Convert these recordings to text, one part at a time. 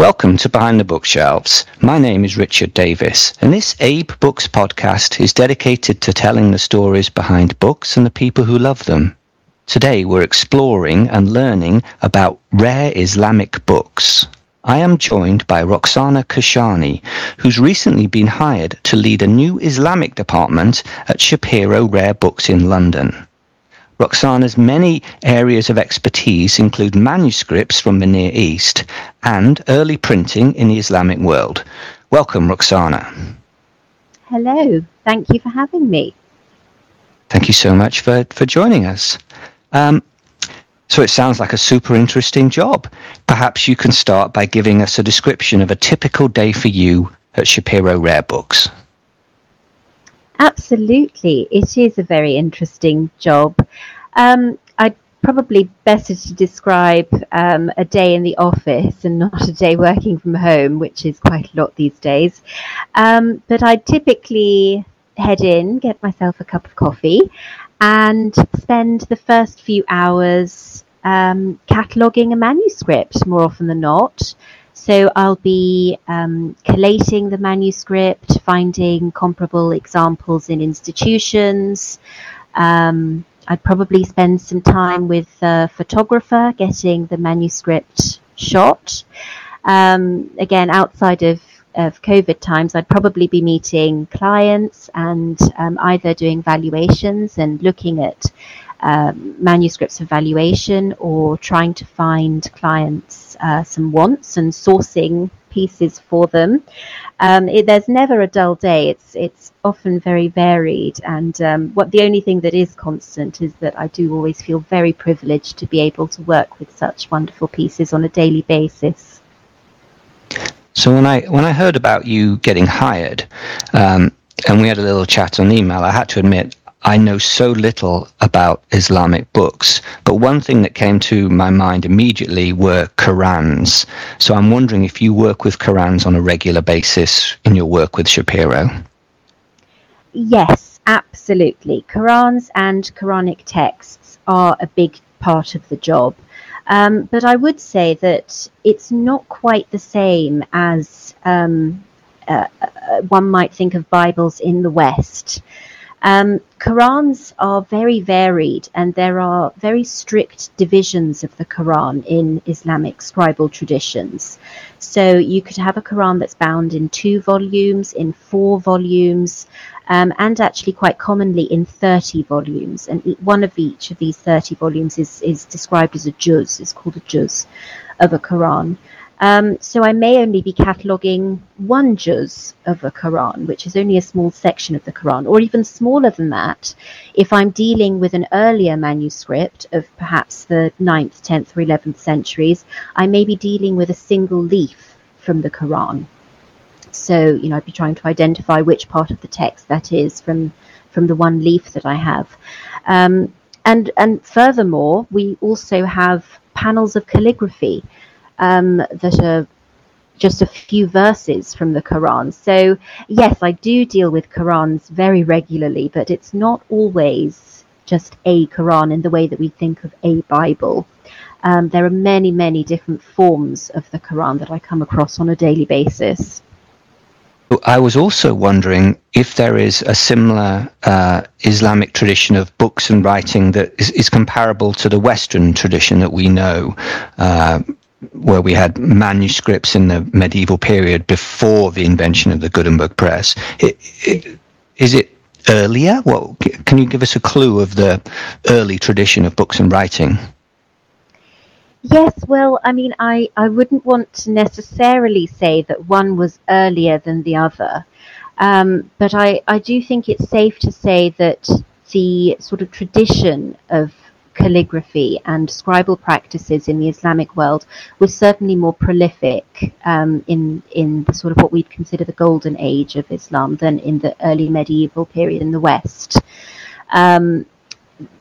Welcome to Behind the Bookshelves. My name is Richard Davis, and this AbeBooks podcast is dedicated to telling the stories behind books and the people who love them. Today we're exploring and learning about rare Islamic books. I am joined by Roxana Kashani, who's recently been hired to lead a new Islamic department at Shapiro Rare Books in London. Roxana's many areas of expertise include manuscripts from the Near East and early printing in the Islamic world. Welcome, Roxana. Hello, thank you for having me. Thank you so much for, for joining us. Um, so it sounds like a super interesting job. Perhaps you can start by giving us a description of a typical day for you at Shapiro Rare Books. Absolutely, it is a very interesting job. Um, I'd probably better to describe um, a day in the office and not a day working from home, which is quite a lot these days. Um, but I typically head in, get myself a cup of coffee, and spend the first few hours um, cataloguing a manuscript more often than not. So I'll be um, collating the manuscript, finding comparable examples in institutions. Um, I'd probably spend some time with a photographer getting the manuscript shot. Um, again, outside of, of COVID times, I'd probably be meeting clients and um, either doing valuations and looking at um, manuscripts of valuation or trying to find clients uh, some wants and sourcing pieces for them. Um, it, there's never a dull day. It's it's often very varied, and um, what the only thing that is constant is that I do always feel very privileged to be able to work with such wonderful pieces on a daily basis. So when I when I heard about you getting hired, um, and we had a little chat on email, I had to admit I know so little about Islamic books, but one thing that came to my mind immediately were Qurans. So I'm wondering if you work with Qurans on a regular basis in your work with Shapiro. Yes, absolutely. Qurans and Quranic texts are a big part of the job. Um, but I would say that it's not quite the same as um, uh, uh, one might think of Bibles in the West. Um, Qurans are very varied, and there are very strict divisions of the Quran in Islamic scribal traditions. So you could have a Quran that's bound in two volumes, in four volumes, um, and actually quite commonly in 30 volumes. And one of each of these 30 volumes is, is described as a juz, it's called a juz of a Quran. Um, so I may only be cataloguing one juz of a Quran, which is only a small section of the Quran, or even smaller than that. If I'm dealing with an earlier manuscript of perhaps the 9th, 10th, or 11th centuries, I may be dealing with a single leaf from the Quran. So, you know, I'd be trying to identify which part of the text that is from from the one leaf that I have. Um, and and furthermore, we also have panels of calligraphy um, that are just a few verses from the Quran. So, yes, I do deal with Qurans very regularly, but it's not always just a Quran in the way that we think of a Bible. Um, there are many, many different forms of the Quran that I come across on a daily basis. I was also wondering if there is a similar uh, Islamic tradition of books and writing that is, is, comparable to the Western tradition that we know. Uh, where we had manuscripts in the medieval period before the invention of the Gutenberg press. It, it, is it earlier? Well, can you give us a clue of the early tradition of books and writing? Yes, well, I mean, I, I wouldn't want to necessarily say that one was earlier than the other, um, but I, I do think it's safe to say that the sort of tradition of calligraphy and scribal practices in the Islamic world was certainly more prolific um, in in the sort of what we'd consider the golden age of Islam than in the early medieval period in the West. Um,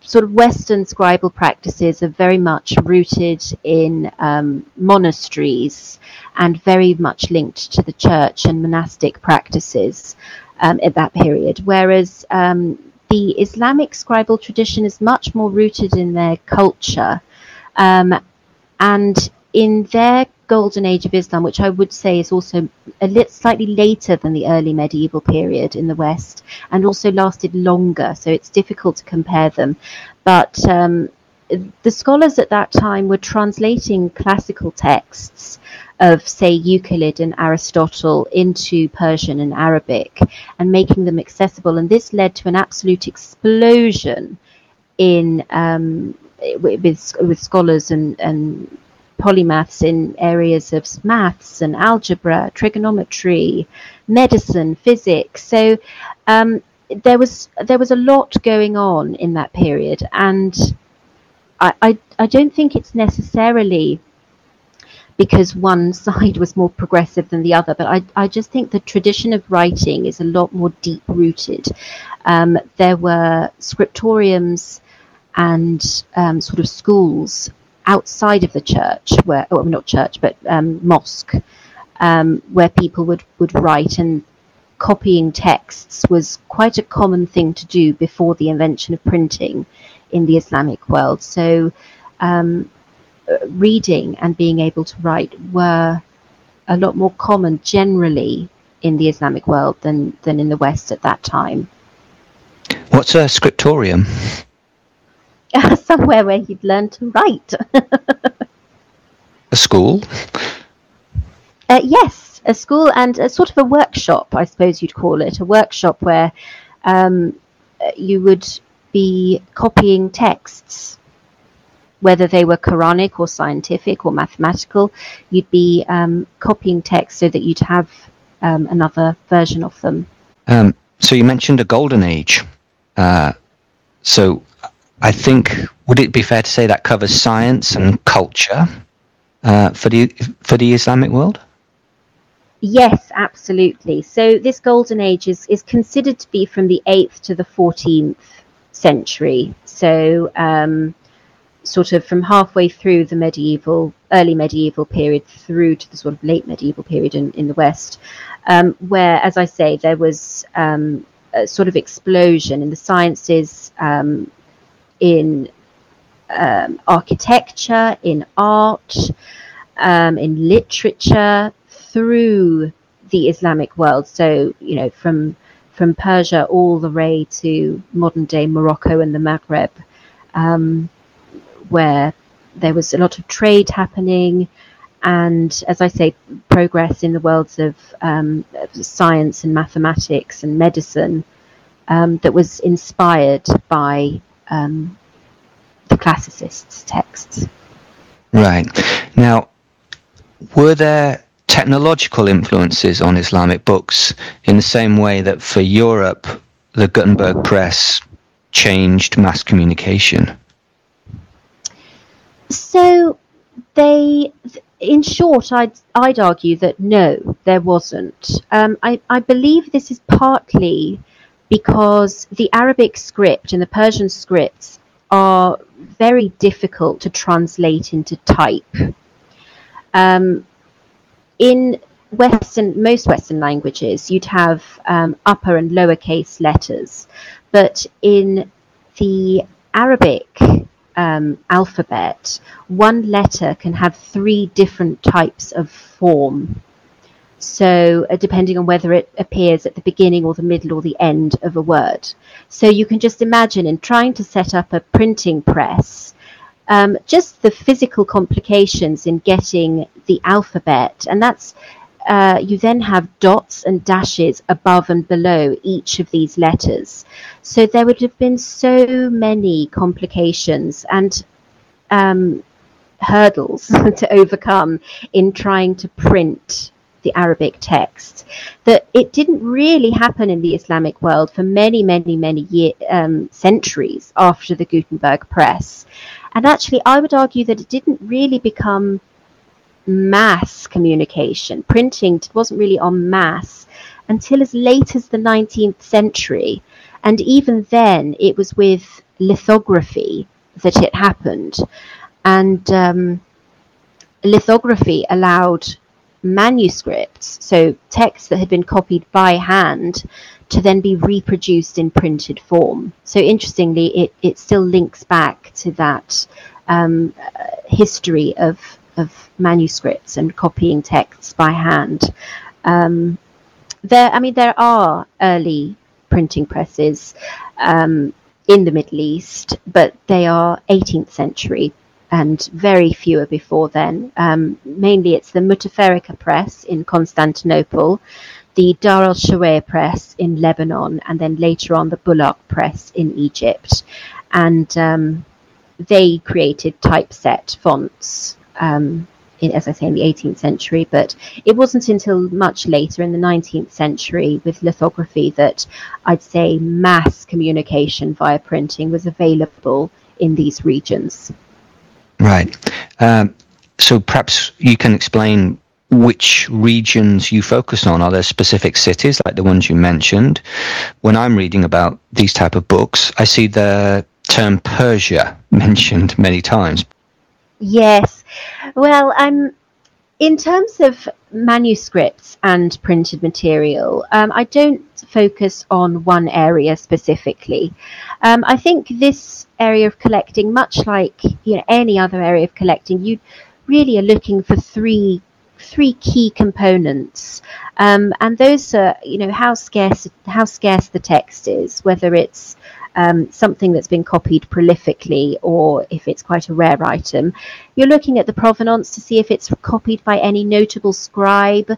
sort of Western scribal practices are very much rooted in um, monasteries and very much linked to the church and monastic practices um, at that period, whereas um, the Islamic scribal tradition is much more rooted in their culture. Um, and in their golden age of Islam, which I would say is also a lit, slightly later than the early medieval period in the West, and also lasted longer, so it's difficult to compare them. But um, the scholars at that time were translating classical texts of, say, Euclid and Aristotle into Persian and Arabic and making them accessible. And this led to an absolute explosion in um, with, with scholars and, and polymaths in areas of maths and algebra, trigonometry, medicine, physics. So um, there was there was a lot going on in that period, and I, I, I don't think it's necessarily because one side was more progressive than the other, but I, I just think the tradition of writing is a lot more deep rooted. Um, there were scriptoriums and um, sort of schools outside of the church, where, well, not church, but um, mosque, um, where people would, would write and copying texts was quite a common thing to do before the invention of printing in the Islamic world. So, um, reading and being able to write were a lot more common generally in the Islamic world than, than in the West at that time. What's a scriptorium? Somewhere where you'd learn to write. a school? Uh, yes, a school and a sort of a workshop, I suppose you'd call it. A workshop where um, you would be copying texts, whether they were Quranic or scientific or mathematical. You'd be um, copying text so that you'd have um, another version of them. Um, so you mentioned a golden age. Uh, so I think would it be fair to say that covers science and culture uh, for the for the Islamic world? Yes, absolutely. So this golden age is, is considered to be from the 8th to the 14th century. So, um, sort of from halfway through the medieval, early medieval period through to the sort of late medieval period in, in the West, um, where, as I say, there was um, a sort of explosion in the sciences, um, in um, architecture, in art, um, in literature, through the Islamic world. So, you know, from from Persia all the way to modern day Morocco and the Maghreb, um, where there was a lot of trade happening, and as I say, progress in the worlds of um, science and mathematics and medicine um, that was inspired by um, the classicists' texts. Right. Now, were there technological influences on Islamic books in the same way that for Europe, the Gutenberg press changed mass communication? So they, in short, I'd, I'd argue that no, there wasn't. Um, I, I believe this is partly because the Arabic script and the Persian scripts are very difficult to translate into type. Um, in Western, most Western languages, you'd have um, upper and lowercase letters, but in the Arabic um, alphabet, one letter can have three different types of form. So, uh, depending on whether it appears at the beginning or the middle or the end of a word. So, you can just imagine in trying to set up a printing press, um, just the physical complications in getting the alphabet, and that's uh, you then have dots and dashes above and below each of these letters. So there would have been so many complications and um, hurdles to overcome in trying to print the Arabic text that it didn't really happen in the Islamic world for many, many, many year, um, centuries after the Gutenberg press. And actually, I would argue that it didn't really become mass communication. Printing wasn't really en masse until as late as the 19th century. And even then, it was with lithography that it happened. And um, lithography allowed manuscripts, so texts that had been copied by hand, to then be reproduced in printed form. So interestingly, it, it still links back to that um, history of of manuscripts and copying texts by hand. Um, there, I mean, there are early printing presses um, in the Middle East, but they are 18th century and very few are before then. Um, mainly it's the Mutafarrika press in Constantinople, the Dar al Shawaya press in Lebanon, and then later on the Bulaq press in Egypt. And um, they created typeset fonts. Um, in, as I say, in the 18th century, but it wasn't until much later in the 19th century with lithography that I'd say mass communication via printing was available in these regions. Right. Um, so perhaps you can explain which regions you focus on. Are there specific cities like the ones you mentioned? When I'm reading about these type of books, I see the term Persia mentioned many times. Yes. Well, um, in terms of manuscripts and printed material, um, I don't focus on one area specifically. Um, I think this area of collecting, much like you know any other area of collecting, you really are looking for three three key components, um, and those are you know how scarce how scarce the text is, whether it's um, something that's been copied prolifically or if it's quite a rare item. You're looking at the provenance to see if it's copied by any notable scribe.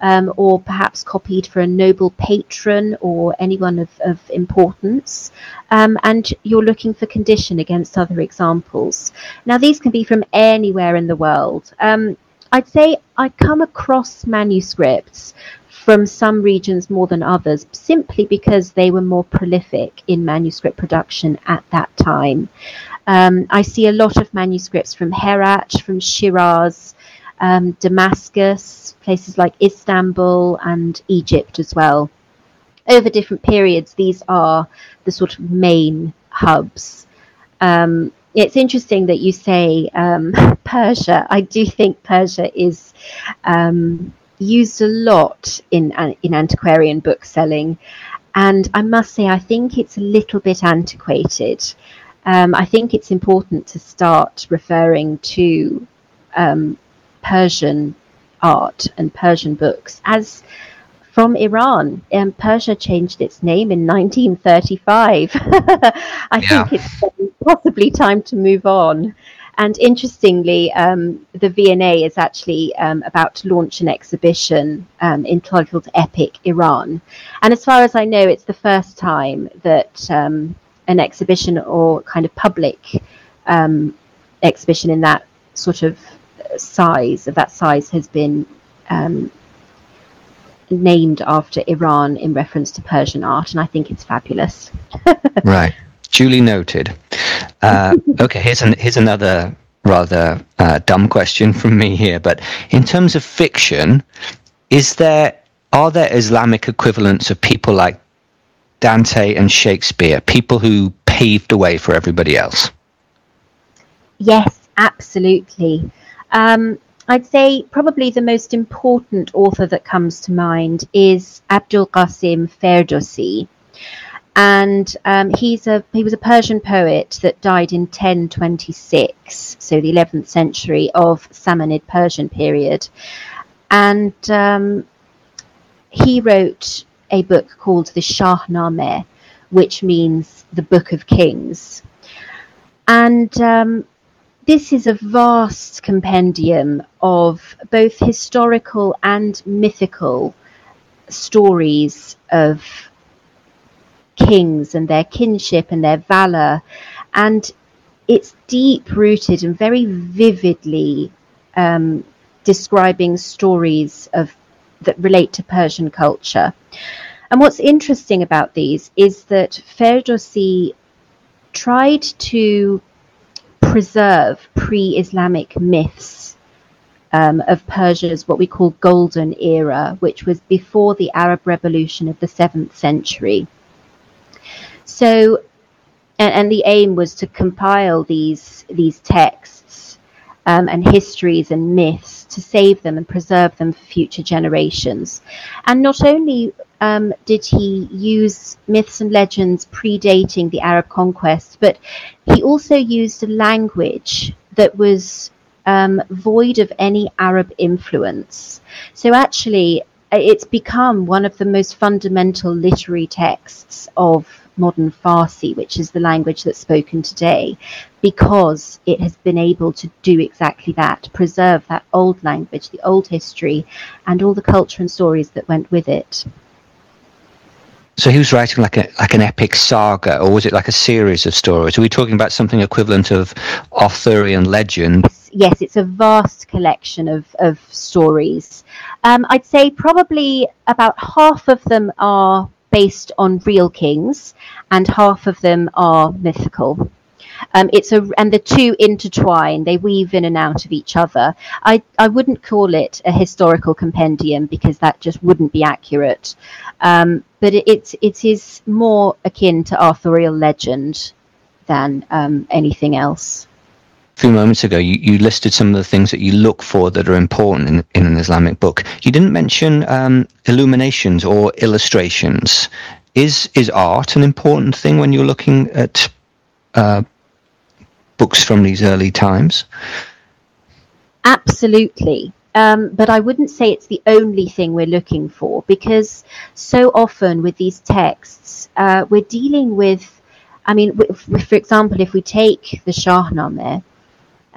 Um, or perhaps copied for a noble patron or anyone of, of importance. Um, and you're looking for condition against other examples. Now, these can be from anywhere in the world. Um, I'd say I come across manuscripts from some regions more than others simply because they were more prolific in manuscript production at that time. Um, I see a lot of manuscripts from Herat, from Shiraz, um, Damascus, places like Istanbul and Egypt as well. Over different periods, these are the sort of main hubs. Um, it's interesting that you say um, Persia. I do think Persia is um, used a lot in in antiquarian book selling, and I must say I think it's a little bit antiquated. Um, I think it's important to start referring to um, Persian art and Persian books as from Iran. Um, Persia changed its name in 1935. I yeah. think it's possibly time to move on. And interestingly, um, the V&A is actually um, about to launch an exhibition um, entitled Epic Iran. And as far as I know, it's the first time that um, an exhibition or kind of public um, exhibition in that sort of size, of that size, has been um, named after Iran in reference to Persian art. And I think it's fabulous. right. Duly noted. Uh, okay, here's an, here's another rather uh, dumb question from me here. But in terms of fiction, is there are there Islamic equivalents of people like Dante and Shakespeare, people who paved the way for everybody else? Yes, absolutely. Um, I'd say probably the most important author that comes to mind is Abdul Qasim Ferdowsi and um, he's a he was a Persian poet that died in 1026, so the 11th century of Samanid Persian period, and um, he wrote a book called the Shahnameh, which means the Book of Kings, and um, this is a vast compendium of both historical and mythical stories of kings and their kinship and their valor. And it's deep rooted and very vividly um, describing stories of that relate to Persian culture. And what's interesting about these is that Ferdowsi tried to preserve pre-Islamic myths um, of Persia's what we call golden era, which was before the Arab Revolution of the seventh century. So, and, and the aim was to compile these these texts um, and histories and myths to save them and preserve them for future generations. And not only um, did he use myths and legends predating the Arab conquest, but he also used a language that was um, void of any Arab influence. So actually, it's become one of the most fundamental literary texts of modern Farsi, which is the language that's spoken today, because it has been able to do exactly that, preserve that old language, the old history, and all the culture and stories that went with it. So he was writing like a like an epic saga, or was it like a series of stories? Are we talking about something equivalent of Arthurian legend? Yes, it's a vast collection of of stories. Um, I'd say probably about half of them are based on real kings, and half of them are mythical. Um, it's a and the two intertwine; they weave in and out of each other. I I wouldn't call it a historical compendium because that just wouldn't be accurate. Um, but it, it is more akin to Arthurian legend than um, anything else. Few moments ago, you, you listed some of the things that you look for that are important in, in an Islamic book. You didn't mention um, illuminations or illustrations. Is is art an important thing when you're looking at uh, books from these early times? Absolutely. Um, but I wouldn't say it's the only thing we're looking for because so often with these texts, uh, we're dealing with, I mean, for example, if we take the Shahnameh,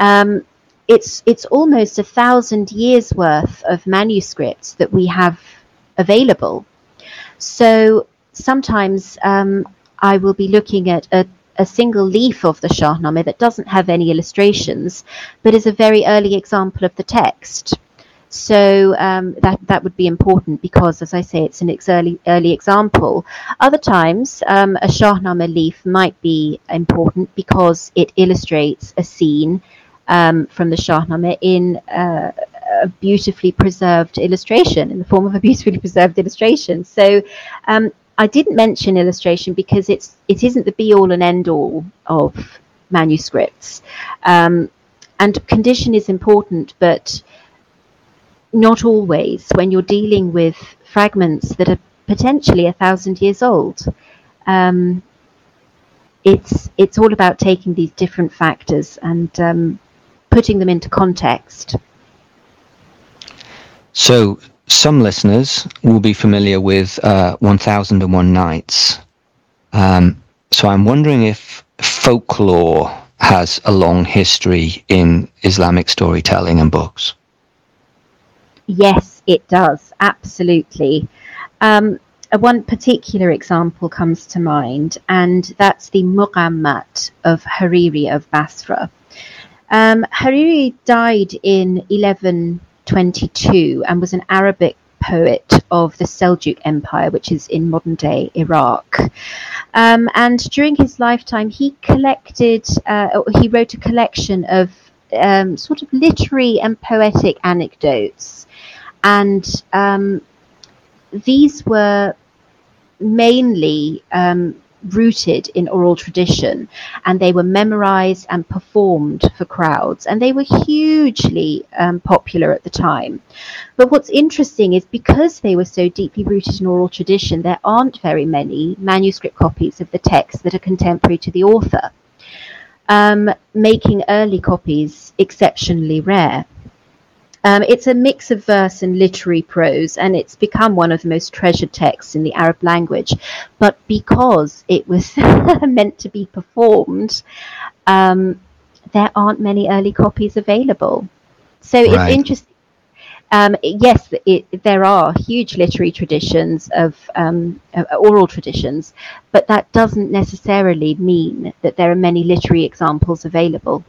um, it's it's almost a thousand years worth of manuscripts that we have available. So sometimes um, I will be looking at a a single leaf of the Shahnameh that doesn't have any illustrations, but is a very early example of the text. So um, that that would be important because, as I say, it's an ex- early early example. Other times, um, a Shahnameh leaf might be important because it illustrates a scene um, from the Shahnameh in uh, a beautifully preserved illustration, in the form of a beautifully preserved illustration. So um, I didn't mention illustration because it's it isn't the be all and end all of manuscripts, um, and condition is important, but not always when you're dealing with fragments that are potentially a thousand years old. Um, it's it's all about taking these different factors and um, putting them into context. So, some listeners will be familiar with uh, 1001 Nights. Um, so, I'm wondering if folklore has a long history in Islamic storytelling and books. Yes, it does. Absolutely. Um, one particular example comes to mind, and that's the Maqamat of Hariri of Basra. Um, Hariri died in 1122 and was an Arabic poet of the Seljuk Empire, which is in modern day Iraq. Um, and during his lifetime, he collected, uh, he wrote a collection of um, sort of literary and poetic anecdotes. And um, these were mainly um, rooted in oral tradition and they were memorized and performed for crowds and they were hugely um, popular at the time. But what's interesting is because they were so deeply rooted in oral tradition there aren't very many manuscript copies of the text that are contemporary to the author um, making early copies exceptionally rare um, it's a mix of verse and literary prose, and it's become one of the most treasured texts in the Arab language. But because it was meant to be performed, um, there aren't many early copies available. So right. it's interesting. Um, yes, it, there are huge literary traditions of um, uh, oral traditions, but that doesn't necessarily mean that there are many literary examples available.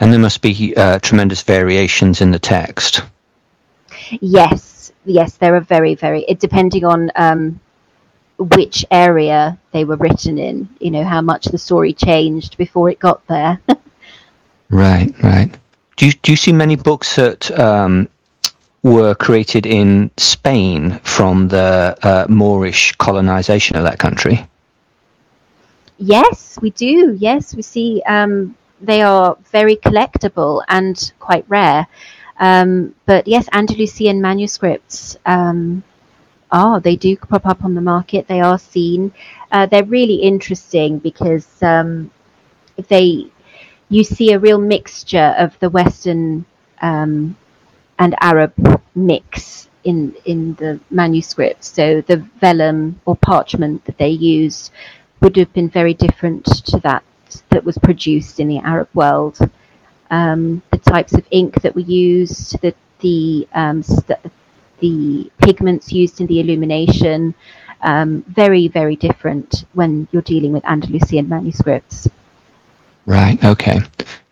And there must be uh, tremendous variations in the text. Yes, yes, there are very, very. It, depending on um, which area they were written in, you know, how much the story changed before it got there. right, right. Do you, do you see many books that um, were created in Spain from the uh, Moorish colonization of that country? Yes, we do. Yes, we see um, they are very collectible and quite rare. Um, but yes, Andalusian manuscripts um, are they do pop up on the market. They are seen. Uh, they're really interesting because um, they you see a real mixture of the Western um, and Arab mix in in the manuscripts. So the vellum or parchment that they used would have been very different to that that was produced in the Arab world. Um, the types of ink that were used, the the um, st- the pigments used in the illumination, um, very very different when you're dealing with Andalusian manuscripts. Right. Okay.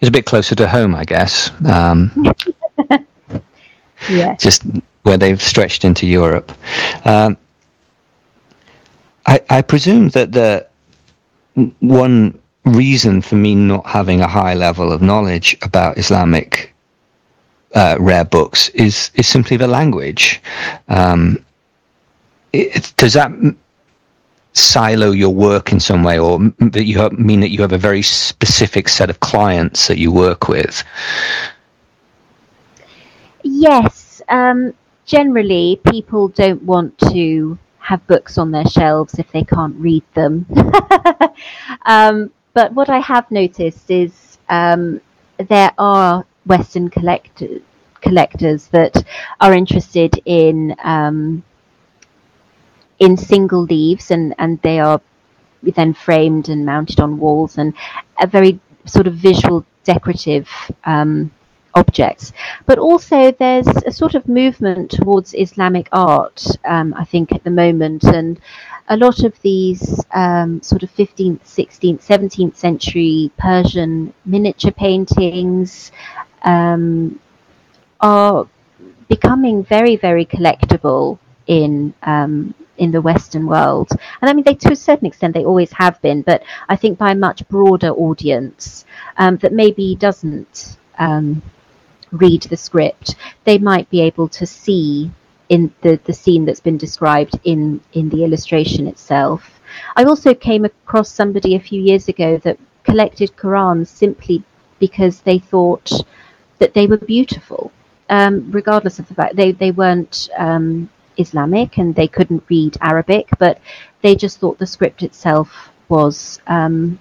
It's a bit closer to home, I guess. Um, yeah. Just where they've stretched into Europe. Um, I, I presume that the one reason for me not having a high level of knowledge about Islamic uh, rare books is is simply the language. Um, it, does that silo your work in some way, or that you have, mean that you have a very specific set of clients that you work with? Yes. Um, generally, people don't want to have books on their shelves if they can't read them. um, but what I have noticed is um, there are Western collectors collectors that are interested in um, in single leaves and and they are then framed and mounted on walls and a very sort of visual decorative um, objects. But also there's a sort of movement towards Islamic art, um, I think, at the moment, and a lot of these um, sort of 15th, 16th, 17th century Persian miniature paintings um, are becoming very, very collectible in um, in the Western world. And I mean, they to a certain extent they always have been, but I think by a much broader audience um, that maybe doesn't um, read the script, they might be able to see in the, the scene that's been described in, in the illustration itself. I also came across somebody a few years ago that collected Qurans simply because they thought that they were beautiful, um, regardless of the fact they, they weren't um, Islamic and they couldn't read Arabic, but they just thought the script itself was um,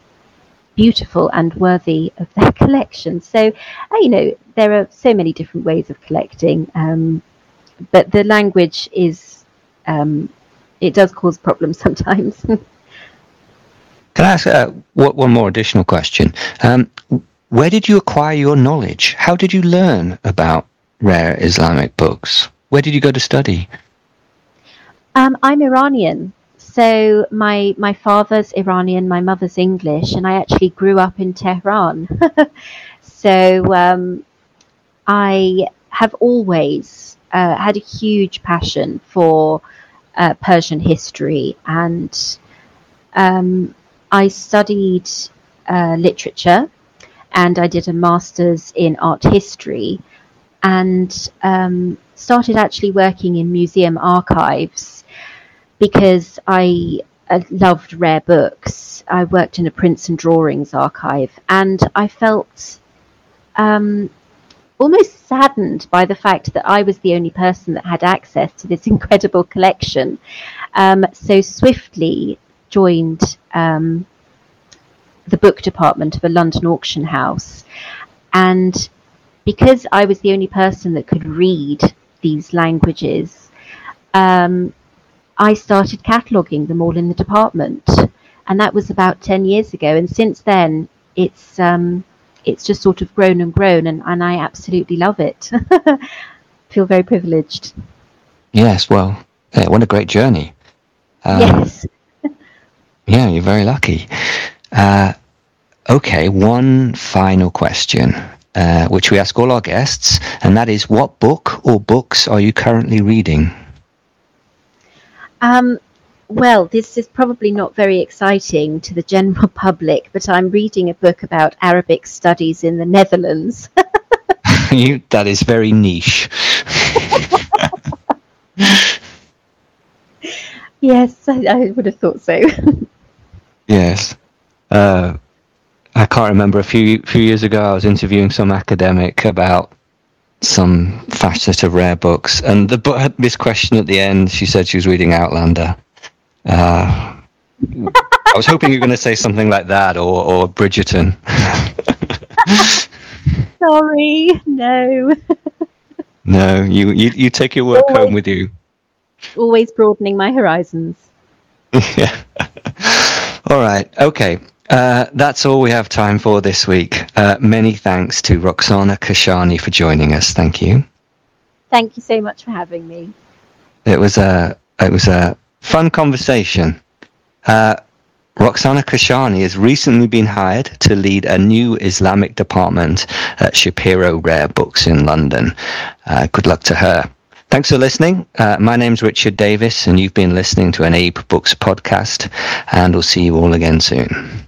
beautiful and worthy of their collection. So, uh, you know, there are so many different ways of collecting, um, but the language is, um, it does cause problems sometimes. Can I ask uh, one more additional question? Um, where did you acquire your knowledge? How did you learn about rare Islamic books? Where did you go to study? Um, I'm Iranian, so my my father's Iranian, my mother's English, and I actually grew up in Tehran. so um, I have always uh, had a huge passion for uh, Persian history, and um, I studied uh, literature, and I did a master's in art history, and um, started actually working in museum archives because I uh, loved rare books. I worked in a prints and drawings archive, and I felt um, almost saddened by the fact that I was the only person that had access to this incredible collection. Um, so swiftly joined um, the book department of a London auction house, and because I was the only person that could read these languages, um, I started cataloguing them all in the department, and that was about ten years ago. And since then, it's um, it's just sort of grown and grown, and, and I absolutely love it. Feel very privileged. Yes, well, yeah, what a great journey. Um, yes. yeah, you're very lucky. Uh, okay, one final question. Uh, which we ask all our guests, and that is what book or books are you currently reading? Um, well, this is probably not very exciting to the general public, but I'm reading a book about Arabic studies in the Netherlands. you, that is very niche. yes, I, I, would have thought so. yes. Uh, I can't remember a few few years ago I was interviewing some academic about some facet of rare books. And the book had this question at the end. She said she was reading Outlander. Uh, I was hoping you were going to say something like that or, or Bridgerton. Sorry, no. no, you, you, you take your work Always. home with you. Always broadening my horizons. yeah. All right. Okay. Uh, that's all we have time for this week. Uh, many thanks to Roxana Kashani for joining us. Thank you. Thank you so much for having me. It was a it was a fun conversation. Uh, Roxana Kashani has recently been hired to lead a new Islamic department at Shapiro Rare Books in London. Uh, good luck to her. Thanks for listening. Uh, my name's Richard Davis, and you've been listening to an Abe Books podcast, and we'll see you all again soon.